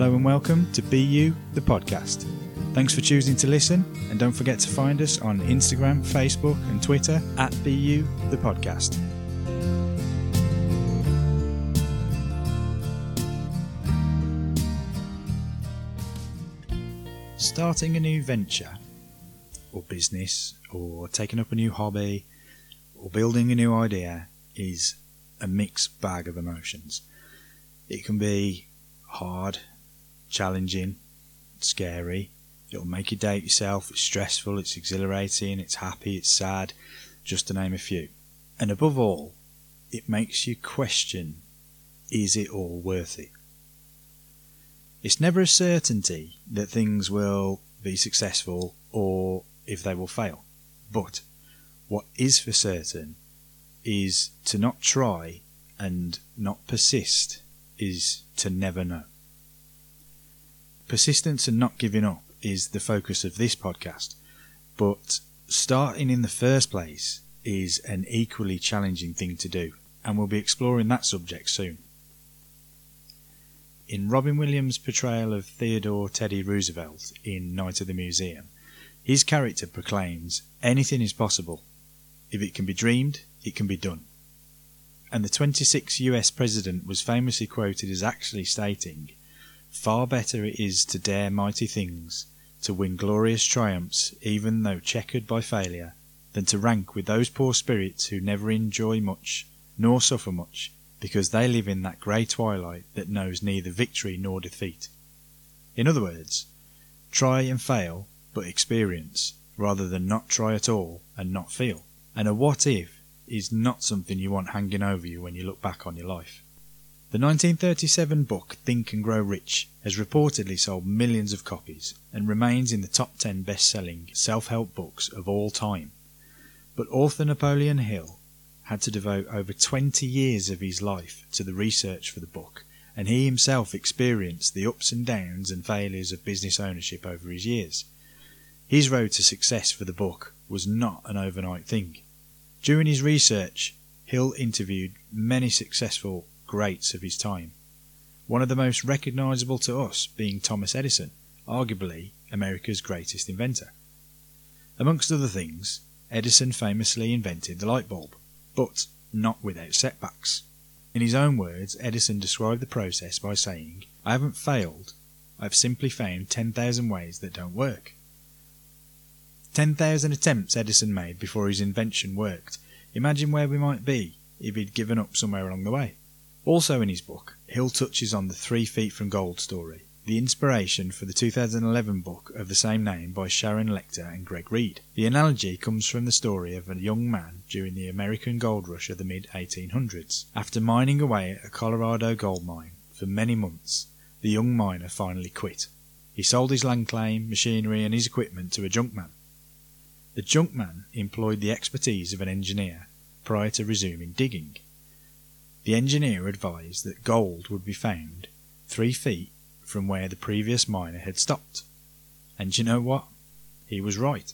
Hello and welcome to Be You, the podcast. Thanks for choosing to listen, and don't forget to find us on Instagram, Facebook, and Twitter at Be You, the podcast. Starting a new venture, or business, or taking up a new hobby, or building a new idea is a mixed bag of emotions. It can be hard, challenging, scary. It'll make you doubt yourself. It's stressful, it's exhilarating, it's happy, it's sad, just to name a few. And above all, it makes you question is it all worth it? It's never a certainty that things will be successful or if they will fail. But what is for certain is to not try and not persist is to never know. Persistence and not giving up is the focus of this podcast, but starting in the first place is an equally challenging thing to do, and we'll be exploring that subject soon. In Robin Williams' portrayal of Theodore Teddy Roosevelt in Night of the Museum, his character proclaims anything is possible. If it can be dreamed, it can be done. And the 26th US president was famously quoted as actually stating, Far better it is to dare mighty things, to win glorious triumphs, even though checkered by failure, than to rank with those poor spirits who never enjoy much, nor suffer much, because they live in that grey twilight that knows neither victory nor defeat. In other words, try and fail, but experience, rather than not try at all and not feel. And a what if is not something you want hanging over you when you look back on your life. The 1937 book Think and Grow Rich has reportedly sold millions of copies and remains in the top 10 best selling self help books of all time. But author Napoleon Hill had to devote over 20 years of his life to the research for the book, and he himself experienced the ups and downs and failures of business ownership over his years. His road to success for the book was not an overnight thing. During his research, Hill interviewed many successful greats of his time, one of the most recognisable to us being Thomas Edison, arguably America's greatest inventor. Amongst other things, Edison famously invented the light bulb but not without setbacks. In his own words, Edison described the process by saying, I haven't failed, I've simply found 10,000 ways that don't work. 10,000 attempts Edison made before his invention worked. Imagine where we might be if he'd given up somewhere along the way. Also in his book, Hill touches on the three feet from gold story, the inspiration for the 2011 book of the same name by Sharon Lechter and Greg Reid. The analogy comes from the story of a young man during the American gold rush of the mid 1800s. After mining away at a Colorado gold mine for many months, the young miner finally quit. He sold his land claim, machinery, and his equipment to a junkman. The junkman employed the expertise of an engineer prior to resuming digging. The engineer advised that gold would be found three feet from where the previous miner had stopped. And you know what? He was right.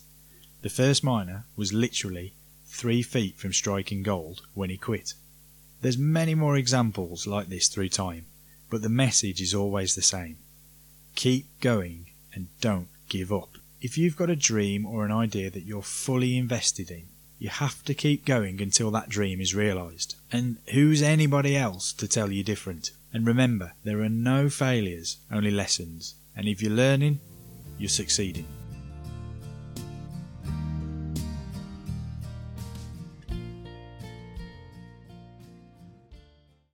The first miner was literally three feet from striking gold when he quit. There's many more examples like this through time, but the message is always the same. Keep going and don't give up. If you've got a dream or an idea that you're fully invested in, you have to keep going until that dream is realised. And who's anybody else to tell you different? And remember, there are no failures, only lessons. And if you're learning, you're succeeding.